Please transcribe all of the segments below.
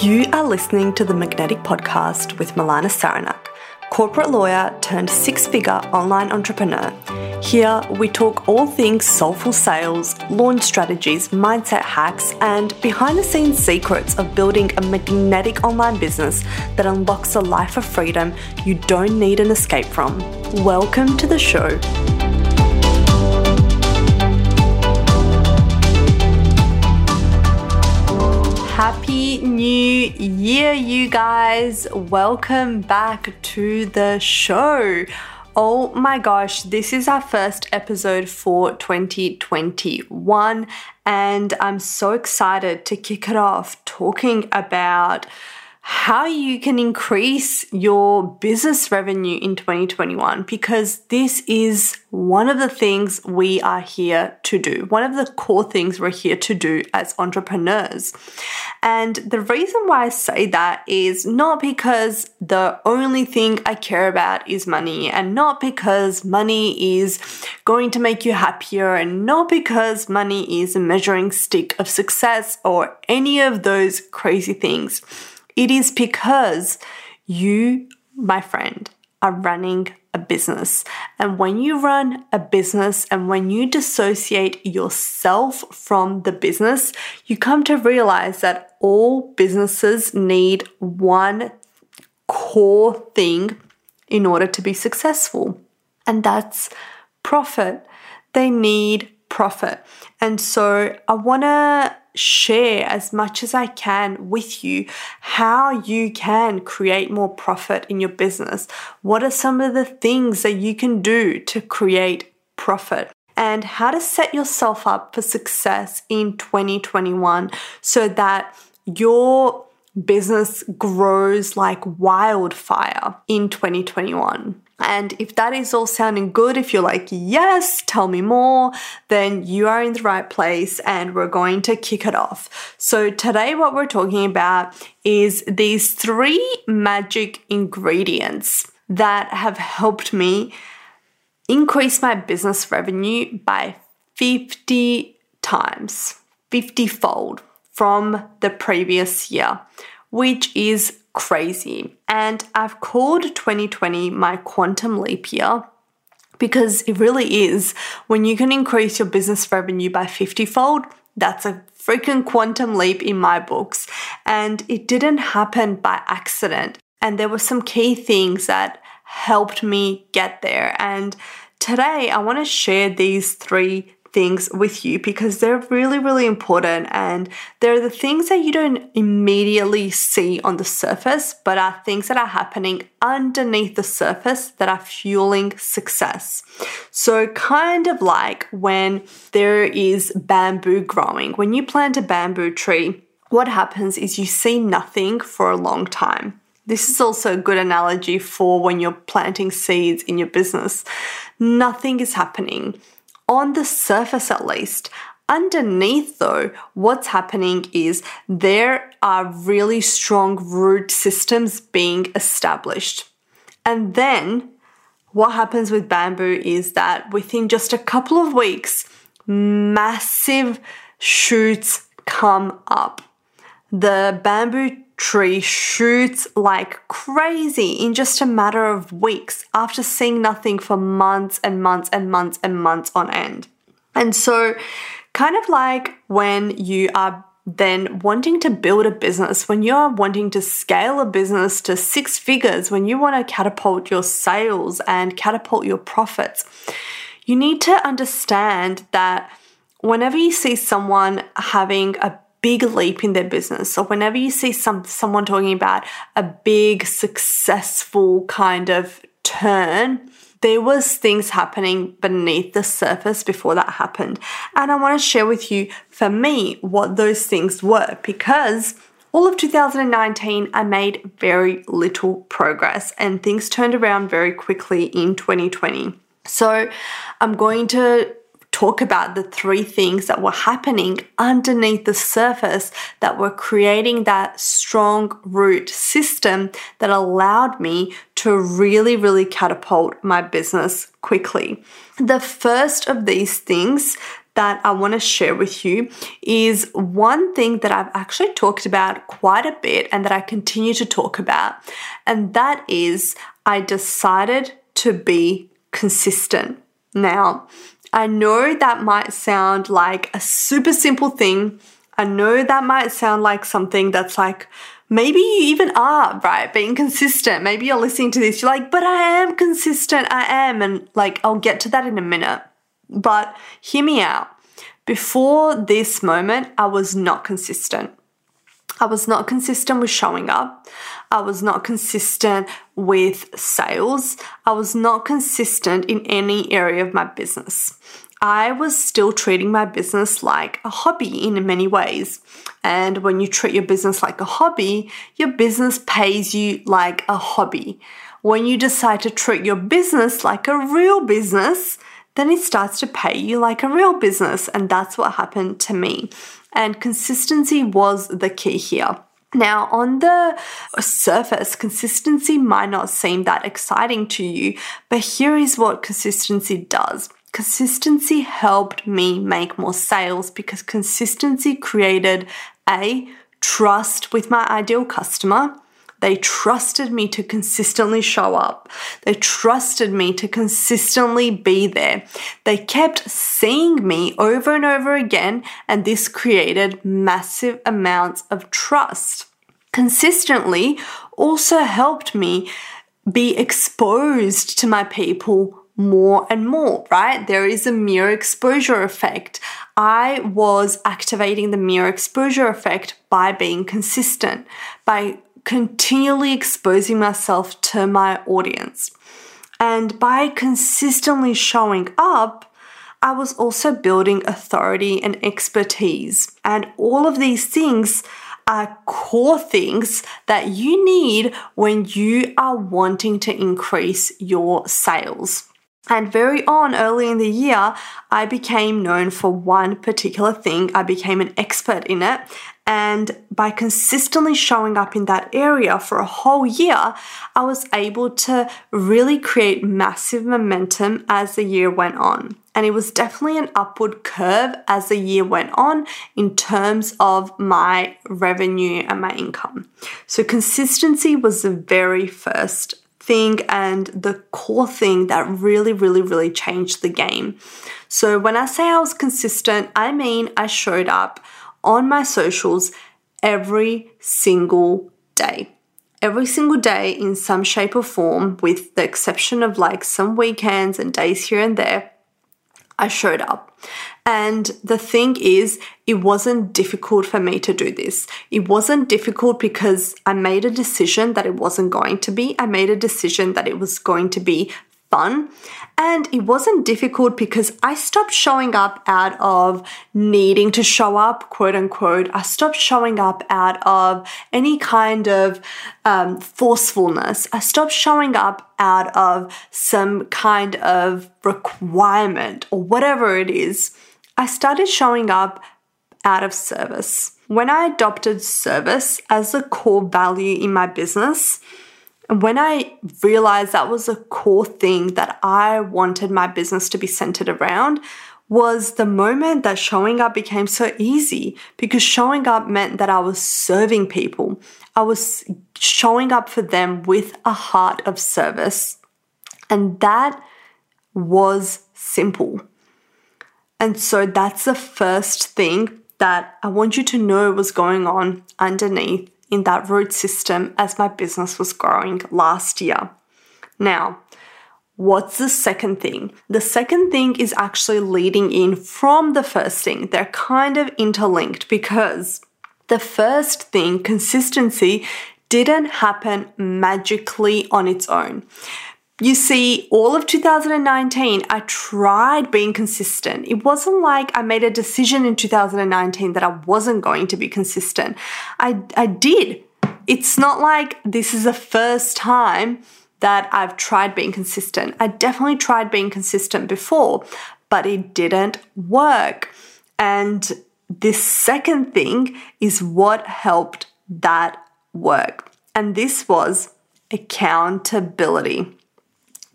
You are listening to the Magnetic Podcast with Milana Saranak, corporate lawyer turned six figure online entrepreneur. Here, we talk all things soulful sales, launch strategies, mindset hacks, and behind the scenes secrets of building a magnetic online business that unlocks a life of freedom you don't need an escape from. Welcome to the show. New Year, you guys! Welcome back to the show. Oh my gosh, this is our first episode for 2021, and I'm so excited to kick it off talking about how you can increase your business revenue in 2021 because this is one of the things we are here to do. One of the core things we're here to do as entrepreneurs. And the reason why I say that is not because the only thing I care about is money and not because money is going to make you happier and not because money is a measuring stick of success or any of those crazy things. It is because you, my friend, are running a business. And when you run a business and when you dissociate yourself from the business, you come to realize that all businesses need one core thing in order to be successful, and that's profit. They need profit. And so I want to share as much as I can with you how you can create more profit in your business. What are some of the things that you can do to create profit? And how to set yourself up for success in 2021 so that your business grows like wildfire in 2021. And if that is all sounding good, if you're like, yes, tell me more, then you are in the right place and we're going to kick it off. So, today, what we're talking about is these three magic ingredients that have helped me increase my business revenue by 50 times, 50 fold from the previous year, which is crazy. And I've called 2020 my quantum leap year because it really is. When you can increase your business revenue by 50 fold, that's a freaking quantum leap in my books. And it didn't happen by accident. And there were some key things that helped me get there. And today I want to share these three things with you because they're really, really important and they're the things that you don't immediately see on the surface, but are things that are happening underneath the surface that are fueling success. So, kind of like when there is bamboo growing, when you plant a bamboo tree, what happens is you see nothing for a long time. This is also a good analogy for when you're planting seeds in your business. Nothing is happening on the surface at least. Underneath, though, what's happening is there are really strong root systems being established. And then what happens with bamboo is that within just a couple of weeks, massive shoots come up. The bamboo tree shoots like crazy in just a matter of weeks after seeing nothing for months and months and months and months on end. And so, kind of like when you are then wanting to build a business, when you're wanting to scale a business to six figures, when you want to catapult your sales and catapult your profits, you need to understand that whenever you see someone having a big leap in their business. So whenever you see some someone talking about a big successful kind of turn, there was things happening beneath the surface before that happened. And I want to share with you for me what those things were because all of 2019 I made very little progress and things turned around very quickly in 2020. So I'm going to talk about the three things that were happening underneath the surface that were creating that strong root system that allowed me to really, really catapult my business quickly. The first of these things that I want to share with you is one thing that I've actually talked about quite a bit and that I continue to talk about. And that is I decided to be consistent. Now, I know that might sound like a super simple thing. I know that might sound like something that's like, maybe you even are, right? Being consistent. Maybe you're listening to this, you're like, but I am consistent, I am. And like, I'll get to that in a minute. But hear me out. Before this moment, I was not consistent. I was not consistent with showing up. I was not consistent with sales. I was not consistent in any area of my business. I was still treating my business like a hobby in many ways. And when you treat your business like a hobby, your business pays you like a hobby. When you decide to treat your business like a real business, then it starts to pay you like a real business. And that's what happened to me. And consistency was the key here. Now, on the surface, consistency might not seem that exciting to you, but here is what consistency does. Consistency helped me make more sales because consistency created a trust with my ideal customer they trusted me to consistently show up. They trusted me to consistently be there. They kept seeing me over and over again, and this created massive amounts of trust. Consistently also helped me be exposed to my people more and more, right? There is a mere exposure effect. I was activating the mere exposure effect by being consistent, by continually exposing myself to my audience. And by consistently showing up, I was also building authority and expertise. And all of these things are core things that you need when you are wanting to increase your sales. And very on early in the year, I became known for one particular thing. I became an expert in it. And by consistently showing up in that area for a whole year, I was able to really create massive momentum as the year went on. And it was definitely an upward curve as the year went on in terms of my revenue and my income. So, consistency was the very first thing and the core thing that really, really, really changed the game. So, when I say I was consistent, I mean I showed up on my socials every single day. Every single day, in some shape or form, with the exception of like some weekends and days here and there, I showed up. And the thing is, it wasn't difficult for me to do this. It wasn't difficult because I made a decision that it wasn't going to be. I made a decision that it was going to be fun. And it wasn't difficult because I stopped showing up out of needing to show up, quote unquote. I stopped showing up out of any kind of um, forcefulness. I stopped showing up out of some kind of requirement or whatever it is. I started showing up out of service. When I adopted service as a core value in my business, and when I realized that was a core thing that I wanted my business to be centered around, was the moment that showing up became so easy because showing up meant that I was serving people. I was showing up for them with a heart of service. And that was simple. And so that's the first thing that I want you to know was going on underneath in that root system as my business was growing last year. Now, what's the second thing? The second thing is actually leading in from the first thing. They're kind of interlinked because the first thing, consistency, didn't happen magically on its own. You see, all of 2019, I tried being consistent. It wasn't like I made a decision in 2019 that I wasn't going to be consistent. I, I did. It's not like this is the first time that I've tried being consistent. I definitely tried being consistent before, but it didn't work. And this second thing is what helped that work. And this was accountability.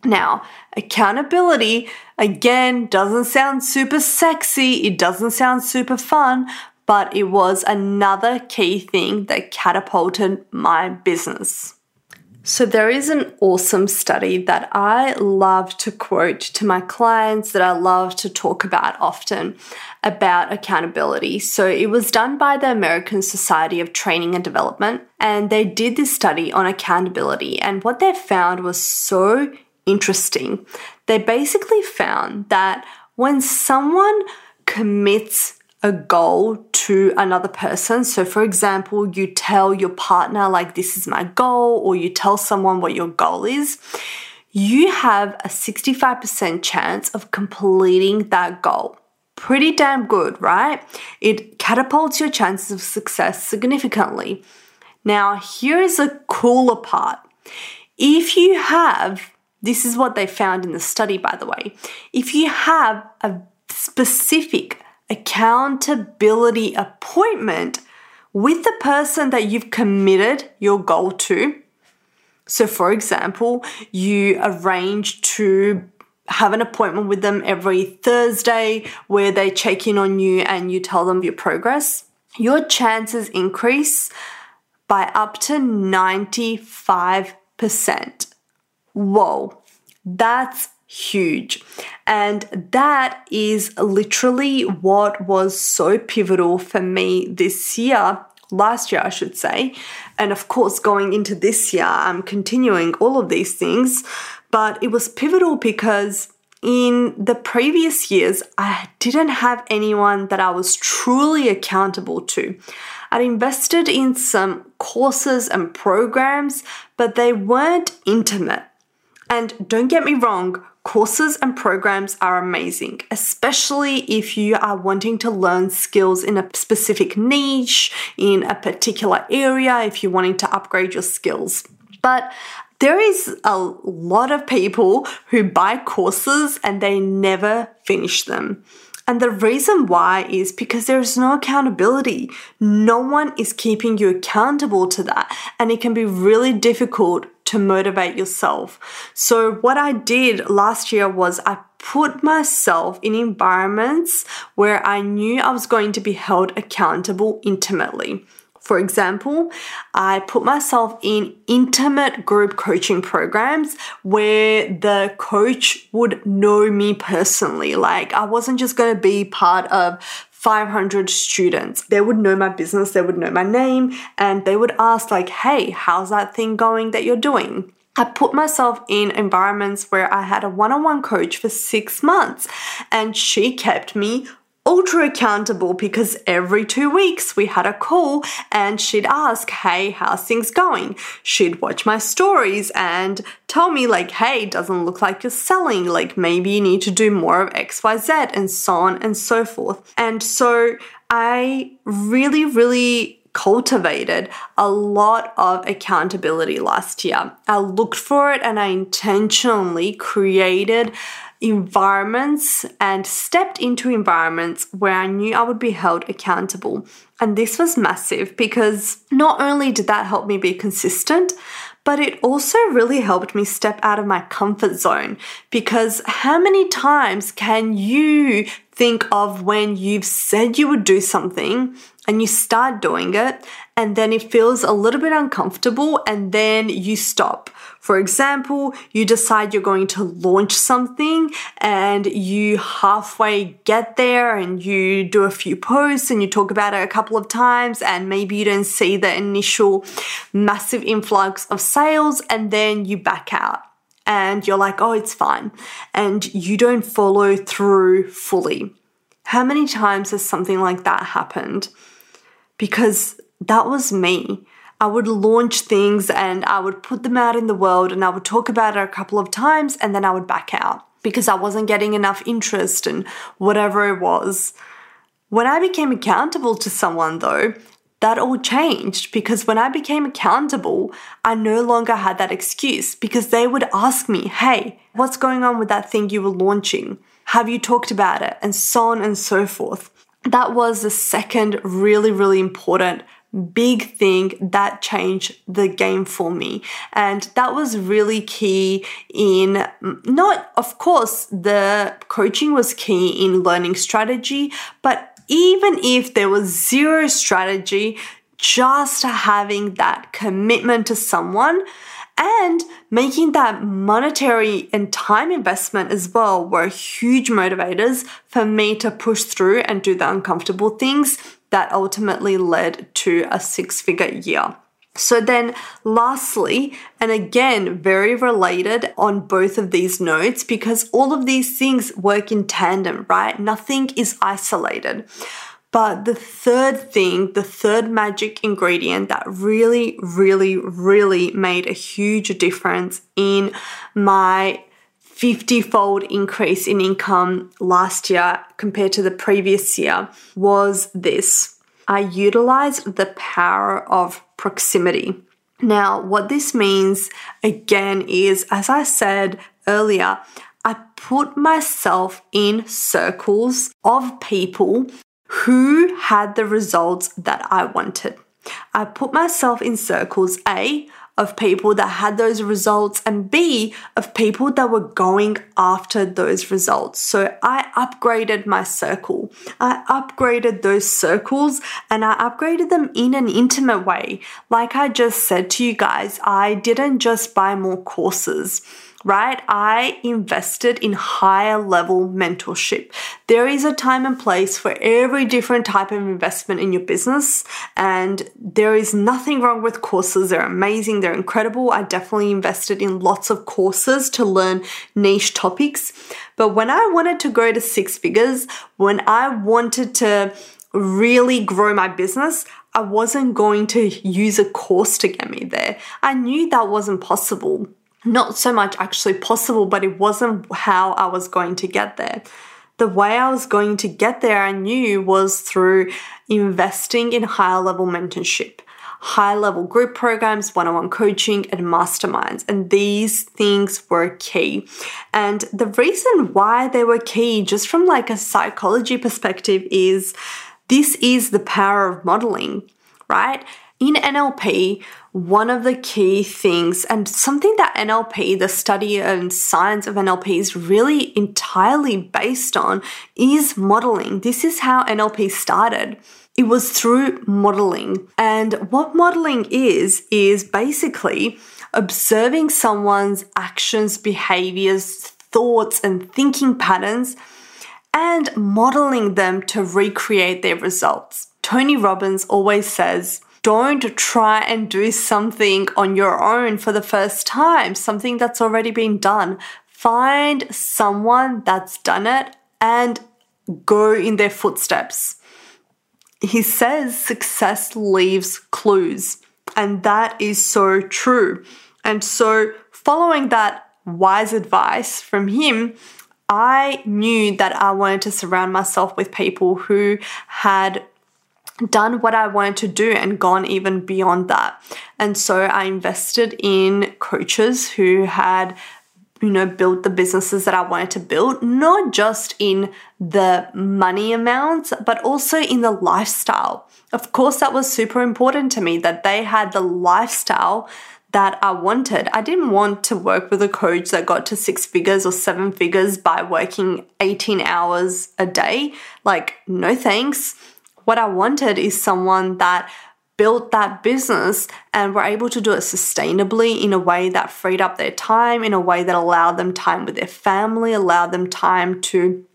Now, accountability again doesn't sound super sexy, it doesn't sound super fun, but it was another key thing that catapulted my business. So, there is an awesome study that I love to quote to my clients that I love to talk about often about accountability. So, it was done by the American Society of Training and Development, and they did this study on accountability. And what they found was so interesting. They basically found that when someone commits a goal to another person. So, for example, you tell your partner, like, this is my goal, or you tell someone what your goal is, you have a 65% chance of completing that goal. Pretty damn good, right? It catapults your chances of success significantly. Now, here is a cooler part. If you have, this is what they found in the study, by the way, if you have a specific accountability appointment with the person that you've committed your goal to. So, for example, you arrange to have an appointment with them every Thursday where they check in on you and you tell them your progress. Your chances increase by up to 95%. Whoa, that's huge. And that is literally what was so pivotal for me this year, last year, I should say. And of course, going into this year, I'm continuing all of these things. But it was pivotal because in the previous years, I didn't have anyone that I was truly accountable to. I'd invested in some courses and programs, but they weren't intimate. And don't get me wrong, Courses and programs are amazing, especially if you are wanting to learn skills in a specific niche, in a particular area, if you're wanting to upgrade your skills. But there is a lot of people who buy courses and they never finish them. And the reason why is because there is no accountability. No one is keeping you accountable to that. And it can be really difficult to motivate yourself. So, what I did last year was I put myself in environments where I knew I was going to be held accountable intimately. For example, I put myself in intimate group coaching programs where the coach would know me personally. Like, I wasn't just going to be part of 500 students. They would know my business, they would know my name, and they would ask, like, hey, how's that thing going that you're doing? I put myself in environments where I had a one on one coach for six months and she kept me ultra accountable because every two weeks we had a call and she'd ask, Hey, how's things going? She'd watch my stories and tell me, like, Hey, doesn't look like you're selling. Like, maybe you need to do more of XYZ and so on and so forth. And so I really, really cultivated a lot of accountability last year. I looked for it and I intentionally created environments and stepped into environments where I knew I would be held accountable. And this was massive because not only did that help me be consistent, but it also really helped me step out of my comfort zone because how many times can you think of when you've said you would do something and you start doing it and then it feels a little bit uncomfortable and then you stop? For example, you decide you're going to launch something and you halfway get there and you do a few posts and you talk about it a couple of times and maybe you don't see the initial massive influx of sales and then you back out and you're like, oh, it's fine. And you don't follow through fully. How many times has something like that happened? Because that was me. I would launch things and I would put them out in the world and I would talk about it a couple of times and then I would back out because I wasn't getting enough interest and whatever it was. When I became accountable to someone, though, that all changed because when I became accountable, I no longer had that excuse because they would ask me, Hey, what's going on with that thing you were launching? Have you talked about it? And so on and so forth. That was the second really, really important big thing that changed the game for me. And that was really key in not, of course, the coaching was key in learning strategy, but even if there was zero strategy, just having that commitment to someone and making that monetary and time investment as well were huge motivators for me to push through and do the uncomfortable things that ultimately led to a six figure year. So, then lastly, and again, very related on both of these notes because all of these things work in tandem, right? Nothing is isolated. But the third thing, the third magic ingredient that really, really, really made a huge difference in my 50 fold increase in income last year compared to the previous year was this. I utilized the power of proximity. Now, what this means again is, as I said earlier, I put myself in circles of people who had the results that I wanted. I put myself in circles A of people that had those results and B of people that were going after those results. So I upgraded my circle. I upgraded those circles and I upgraded them in an intimate way. Like I just said to you guys, I didn't just buy more courses right? I invested in higher level mentorship. There is a time and place for every different type of investment in your business, and there is nothing wrong with courses. They're amazing, they're incredible. I definitely invested in lots of courses to learn niche topics. But when I wanted to go to six figures, when I wanted to really grow my business, I wasn't going to use a course to get me there. I knew that wasn't possible not so much actually possible, but it wasn't how I was going to get there. The way I was going to get there, I knew, was through investing in higher level mentorship, high level group programs, one on one coaching, and masterminds. And these things were key. And the reason why they were key, just from like a psychology perspective, is this is the power of modeling, right? In NLP, one of the key things, and something that NLP, the study and science of NLP, is really entirely based on, is modeling. This is how NLP started. It was through modeling. And what modeling is, is basically observing someone's actions, behaviors, thoughts, and thinking patterns and modeling them to recreate their results. Tony Robbins always says, don't try and do something on your own for the first time, something that's already been done. Find someone that's done it and go in their footsteps. He says success leaves clues, and that is so true. And so, following that wise advice from him, I knew that I wanted to surround myself with people who had done what I wanted to do and gone even beyond that. And so I invested in coaches who had you know built the businesses that I wanted to build not just in the money amounts but also in the lifestyle. Of course that was super important to me that they had the lifestyle that I wanted. I didn't want to work with a coach that got to six figures or seven figures by working 18 hours a day. Like, no thanks. What I wanted is someone that built that business and were able to do it sustainably in a way that freed up their time, in a way that allowed them time with their family, allowed them time to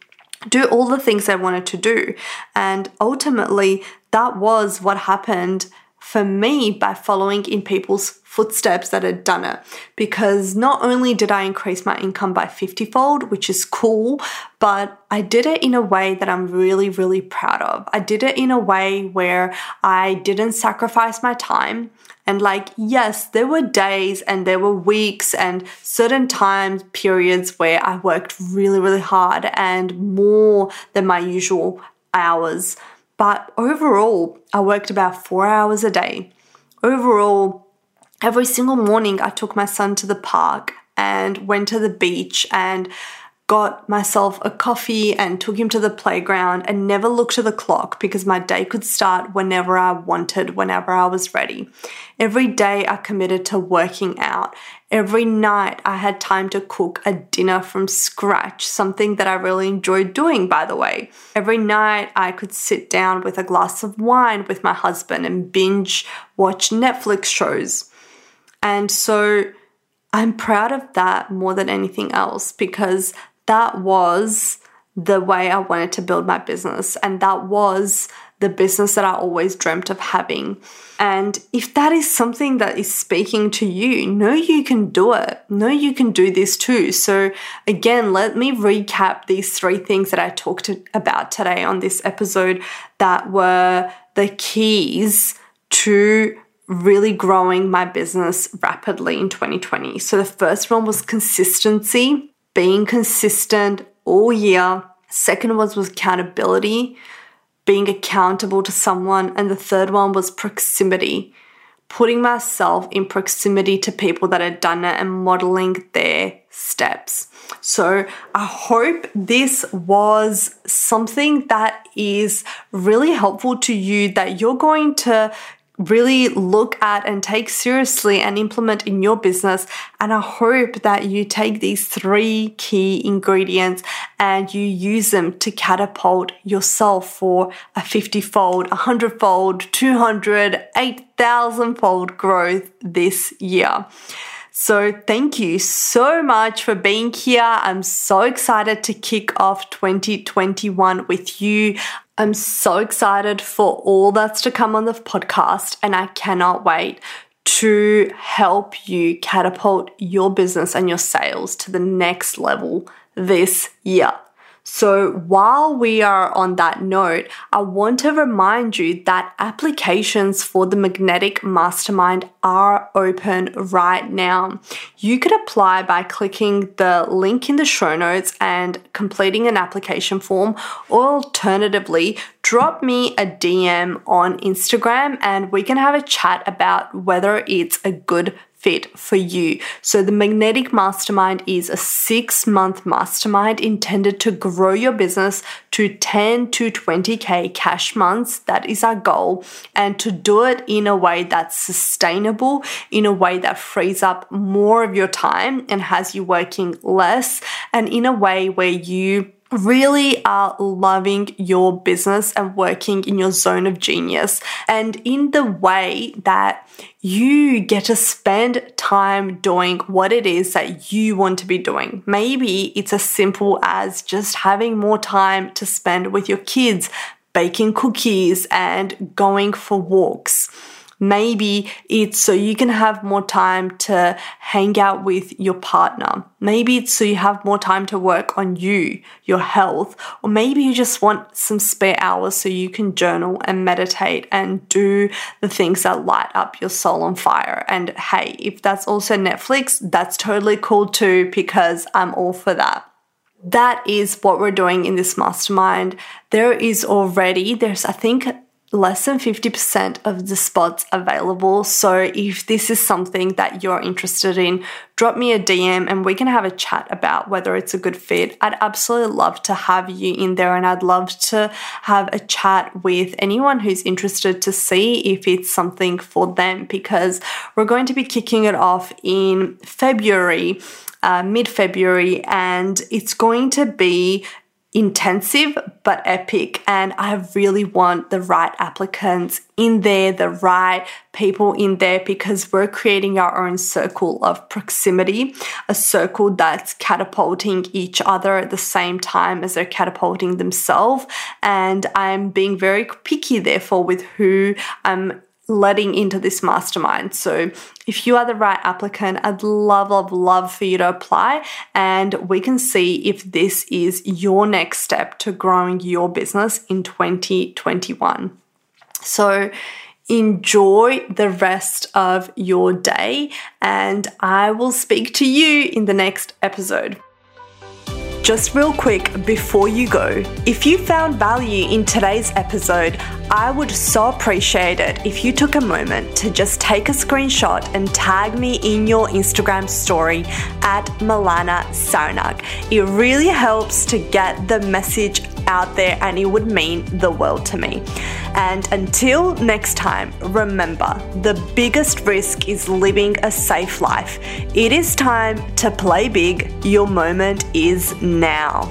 do all the things they wanted to do. And ultimately, that was what happened for me by following in people's footsteps that had done it. Because not only did I increase my income by 50 fold, which is cool, but I did it in a way that I'm really, really proud of. I did it in a way where I didn't sacrifice my time. And like, yes, there were days and there were weeks and certain time periods where I worked really, really hard and more than my usual hours. But overall, I worked about four hours a day. Overall, every single morning, I took my son to the park and went to the beach and got myself a coffee and took him to the playground and never looked at the clock because my day could start whenever I wanted, whenever I was ready. Every day I committed to working out. Every night I had time to cook a dinner from scratch, something that I really enjoyed doing, by the way. Every night I could sit down with a glass of wine with my husband and binge watch Netflix shows. And so I'm proud of that more than anything else because that was the way I wanted to build my business. And that was the business that I always dreamt of having. And if that is something that is speaking to you, know you can do it. Know you can do this too. So, again, let me recap these three things that I talked about today on this episode that were the keys to really growing my business rapidly in 2020. So, the first one was consistency being consistent all year. Second was was accountability, being accountable to someone, and the third one was proximity, putting myself in proximity to people that had done it and modeling their steps. So, I hope this was something that is really helpful to you that you're going to really look at and take seriously and implement in your business. And I hope that you take these three key ingredients and you use them to catapult yourself for a 50 fold, 100 fold, 200, 8,000 fold growth this year. So, thank you so much for being here. I'm so excited to kick off 2021 with you. I'm so excited for all that's to come on the podcast, and I cannot wait to help you catapult your business and your sales to the next level this year. So, while we are on that note, I want to remind you that applications for the Magnetic Mastermind are open right now. You could apply by clicking the link in the show notes and completing an application form, or alternatively, drop me a DM on Instagram and we can have a chat about whether it's a good fit for you. So, the Magnetic Mastermind is a six month mastermind intended to grow your business to 10 to 20K cash months. That is our goal. And to do it in a way that's sustainable, in a way that frees up more of your time and has you working less, and in a way where you really are loving your business and working in your zone of genius and in the way that you get to spend time doing what it is that you want to be doing. Maybe it's as simple as just having more time to spend with your kids, baking cookies and going for walks Maybe it's so you can have more time to hang out with your partner. Maybe it's so you have more time to work on you, your health, or maybe you just want some spare hours so you can journal and meditate and do the things that light up your soul on fire. And hey, if that's also Netflix, that's totally cool too because I'm all for that that is what we're doing in this mastermind. There is already, there's, I think, less than 50% of the spots available. So if this is something that you're interested in, drop me a DM and we can have a chat about whether it's a good fit. I'd absolutely love to have you in there and I'd love to have a chat with anyone who's interested to see if it's something for them because we're going to be kicking it off in February. Uh, mid February, and it's going to be intensive but epic. And I really want the right applicants in there, the right people in there, because we're creating our own circle of proximity, a circle that's catapulting each other at the same time as they're catapulting themselves. And I'm being very picky, therefore, with who I'm letting into this mastermind. So, if you are the right applicant, I'd love, love, love for you to apply and we can see if this is your next step to growing your business in 2021. So, enjoy the rest of your day, and I will speak to you in the next episode. Just real quick before you go, if you found value in today's episode, I would so appreciate it if you took a moment to just take a screenshot and tag me in your Instagram story at Milana Sarnak. It really helps to get the message out there and it would mean the world to me. And until next time, remember the biggest risk is living a safe life. It is time to play big. Your moment is now.